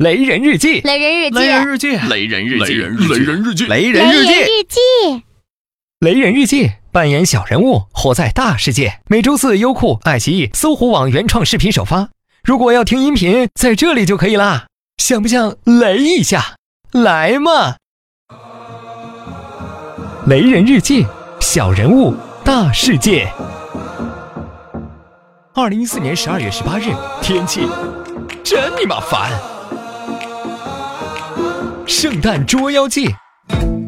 雷人日记，雷人日记，雷人日记，雷人日记，雷人日记，雷雷人日记，雷人日记，扮演小人物，活在大世界。每周四，优酷、爱奇艺、搜狐网原创视频首发。如果要听音频，在这里就可以啦。想不想雷一下？来嘛！雷人日记，小人物，大世界。二零一四年十二月十八日，天气真你妈烦。圣诞捉妖记，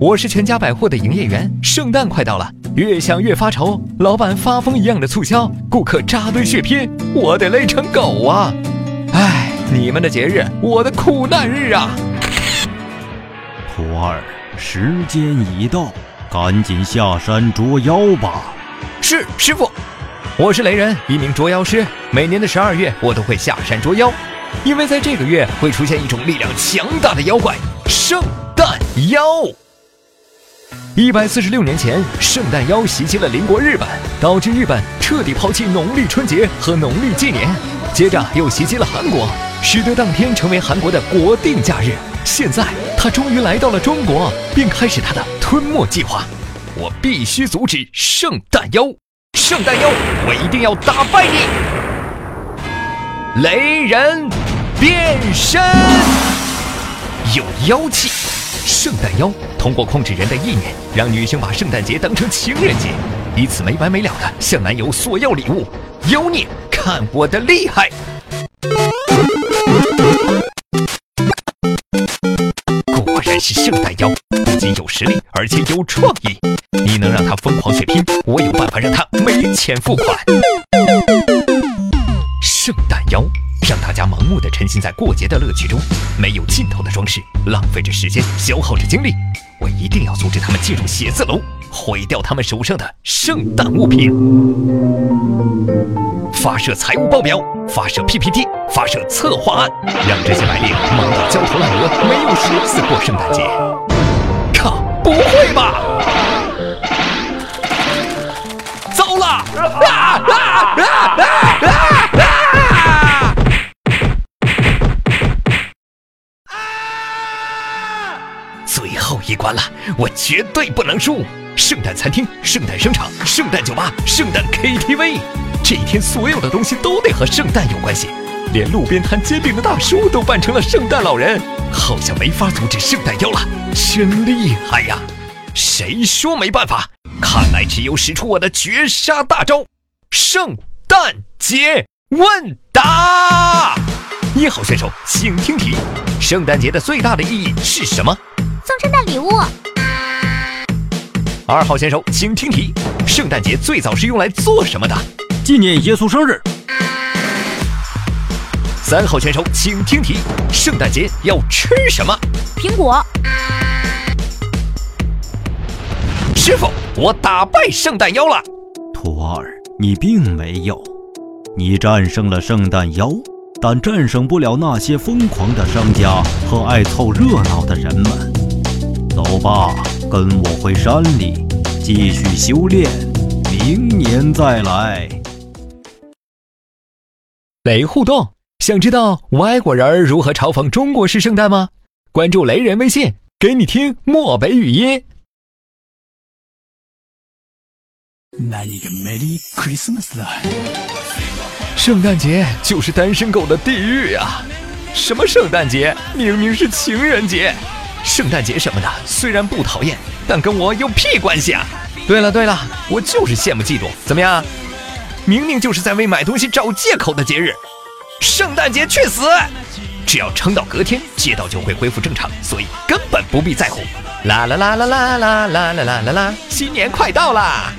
我是全家百货的营业员。圣诞快到了，越想越发愁，老板发疯一样的促销，顾客扎堆血拼，我得累成狗啊！唉，你们的节日，我的苦难日啊！徒儿，时间已到，赶紧下山捉妖吧。是师傅，我是雷人，一名捉妖师。每年的十二月，我都会下山捉妖，因为在这个月会出现一种力量强大的妖怪——圣诞妖。一百四十六年前，圣诞妖袭击了邻国日本，导致日本彻底抛弃农历春节和农历纪年。接着又袭击了韩国，使得当天成为韩国的国定假日。现在他终于来到了中国，并开始他的吞没计划。我必须阻止圣诞妖！圣诞妖，我一定要打败你！雷人变身，有妖气。圣诞妖通过控制人的意念，让女性把圣诞节当成情人节，以此没完没了的向男友索要礼物。妖孽，看我的厉害！果然是圣诞妖，不仅有实力，而且有创意。你能让他疯狂血拼，我有办法让他没钱付款。圣诞妖让大家盲目的沉浸在过节的乐趣中，没有尽头的装饰，浪费着时间，消耗着精力。我一定要阻止他们进入写字楼，毁掉他们手上的圣诞物品。发射财务报表，发射 PPT，发射策划案，让这些白领忙到焦头烂额，没有心思过圣诞节。靠，不会吧？糟了！啊啊啊啊啊啊！最后一关了，我绝对不能输！圣诞餐厅、圣诞商场、圣诞酒吧、圣诞 KTV，这一天所有的东西都得和圣诞有关系，连路边摊煎饼的大叔都扮成了圣诞老人，好像没法阻止圣诞妖了，真厉害呀！谁说没办法？看来只有使出我的绝杀大招——圣诞节问答。一号选手，请听题：圣诞节的最大的意义是什么？送圣诞礼物。二号选手，请听题：圣诞节最早是用来做什么的？纪念耶稣生日。三号选手，请听题：圣诞节要吃什么？苹果。师傅，我打败圣诞妖了。徒儿，你并没有，你战胜了圣诞妖，但战胜不了那些疯狂的商家和爱凑热闹的人们。走吧，跟我回山里继续修炼，明年再来。雷互动，想知道外国人如何嘲讽中国式圣诞吗？关注雷人微信，给你听漠北语音。圣诞节就是单身狗的地狱啊！什么圣诞节？明明是情人节。圣诞节什么的，虽然不讨厌，但跟我有屁关系啊！对了对了，我就是羡慕嫉妒。怎么样？明明就是在为买东西找借口的节日。圣诞节去死！只要撑到隔天，街道就会恢复正常，所以根本不必在乎。啦啦啦啦啦啦啦啦啦啦啦！新年快到啦！